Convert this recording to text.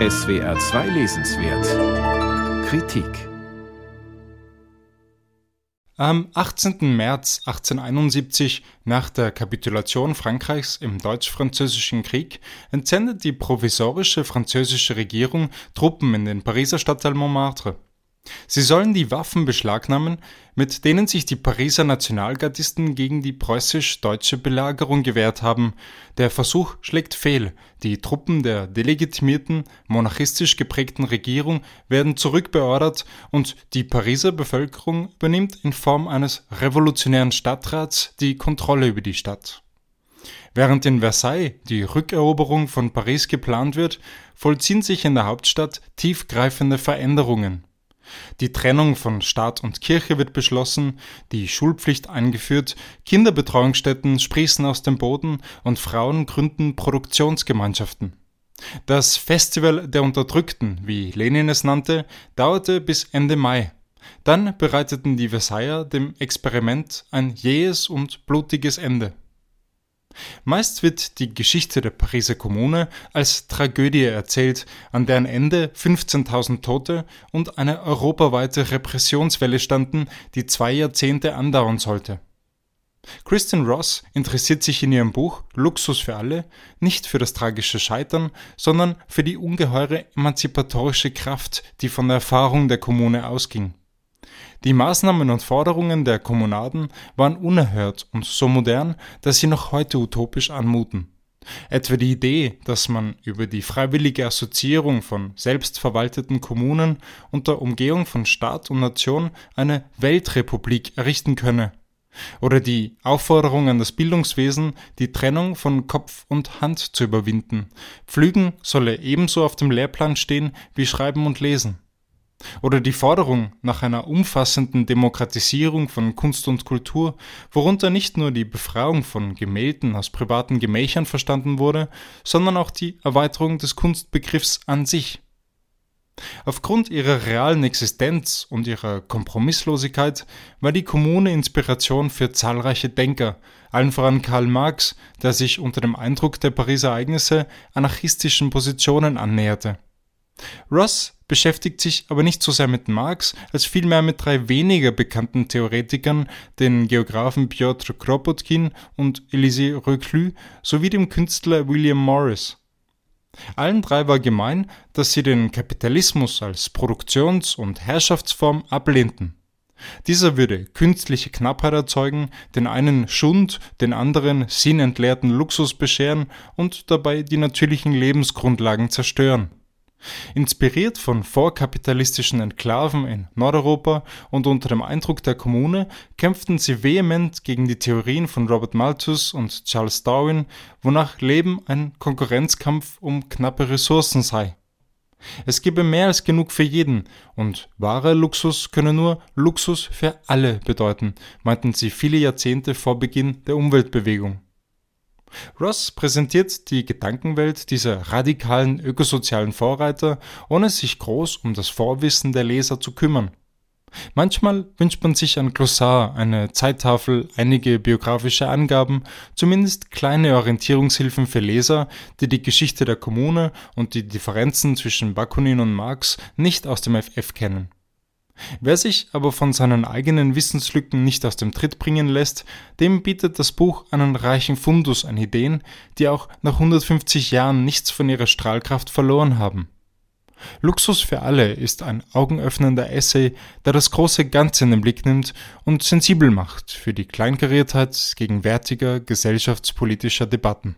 SWR 2 Lesenswert Kritik Am 18. März 1871, nach der Kapitulation Frankreichs im Deutsch-Französischen Krieg, entsendet die provisorische französische Regierung Truppen in den Pariser Stadtteil Montmartre. Sie sollen die Waffen beschlagnahmen, mit denen sich die Pariser Nationalgardisten gegen die preußisch-deutsche Belagerung gewehrt haben. Der Versuch schlägt fehl. Die Truppen der delegitimierten, monarchistisch geprägten Regierung werden zurückbeordert und die Pariser Bevölkerung übernimmt in Form eines revolutionären Stadtrats die Kontrolle über die Stadt. Während in Versailles die Rückeroberung von Paris geplant wird, vollziehen sich in der Hauptstadt tiefgreifende Veränderungen. Die Trennung von Staat und Kirche wird beschlossen, die Schulpflicht eingeführt, Kinderbetreuungsstätten sprießen aus dem Boden und Frauen gründen Produktionsgemeinschaften. Das Festival der Unterdrückten, wie Lenin es nannte, dauerte bis Ende Mai. Dann bereiteten die Versailler dem Experiment ein jähes und blutiges Ende. Meist wird die Geschichte der Pariser Kommune als Tragödie erzählt, an deren Ende 15.000 Tote und eine europaweite Repressionswelle standen, die zwei Jahrzehnte andauern sollte. Kristen Ross interessiert sich in ihrem Buch Luxus für alle nicht für das tragische Scheitern, sondern für die ungeheure emanzipatorische Kraft, die von der Erfahrung der Kommune ausging. Die Maßnahmen und Forderungen der Kommunaden waren unerhört und so modern, dass sie noch heute utopisch anmuten. Etwa die Idee, dass man über die freiwillige Assoziierung von selbstverwalteten Kommunen unter Umgehung von Staat und Nation eine Weltrepublik errichten könne. Oder die Aufforderung an das Bildungswesen, die Trennung von Kopf und Hand zu überwinden. Pflügen solle ebenso auf dem Lehrplan stehen wie Schreiben und Lesen. Oder die Forderung nach einer umfassenden Demokratisierung von Kunst und Kultur, worunter nicht nur die Befreiung von Gemälden aus privaten Gemächern verstanden wurde, sondern auch die Erweiterung des Kunstbegriffs an sich. Aufgrund ihrer realen Existenz und ihrer Kompromisslosigkeit war die Kommune Inspiration für zahlreiche Denker, allen voran Karl Marx, der sich unter dem Eindruck der Pariser Ereignisse anarchistischen Positionen annäherte. Ross beschäftigt sich aber nicht so sehr mit Marx, als vielmehr mit drei weniger bekannten Theoretikern, den Geographen Piotr Kropotkin und Élisée Reclus sowie dem Künstler William Morris. Allen drei war gemein, dass sie den Kapitalismus als Produktions- und Herrschaftsform ablehnten. Dieser würde künstliche Knappheit erzeugen, den einen Schund, den anderen sinnentleerten Luxus bescheren und dabei die natürlichen Lebensgrundlagen zerstören. Inspiriert von vorkapitalistischen Enklaven in Nordeuropa und unter dem Eindruck der Kommune kämpften sie vehement gegen die Theorien von Robert Malthus und Charles Darwin, wonach Leben ein Konkurrenzkampf um knappe Ressourcen sei. Es gebe mehr als genug für jeden und wahrer Luxus könne nur Luxus für alle bedeuten, meinten sie viele Jahrzehnte vor Beginn der Umweltbewegung. Ross präsentiert die Gedankenwelt dieser radikalen ökosozialen Vorreiter, ohne sich groß um das Vorwissen der Leser zu kümmern. Manchmal wünscht man sich ein Glossar, eine Zeittafel, einige biografische Angaben, zumindest kleine Orientierungshilfen für Leser, die die Geschichte der Kommune und die Differenzen zwischen Bakunin und Marx nicht aus dem FF kennen. Wer sich aber von seinen eigenen Wissenslücken nicht aus dem Tritt bringen lässt, dem bietet das Buch einen reichen Fundus an Ideen, die auch nach 150 Jahren nichts von ihrer Strahlkraft verloren haben. Luxus für alle ist ein augenöffnender Essay, der das große Ganze in den Blick nimmt und sensibel macht für die Kleinkariertheit gegenwärtiger gesellschaftspolitischer Debatten.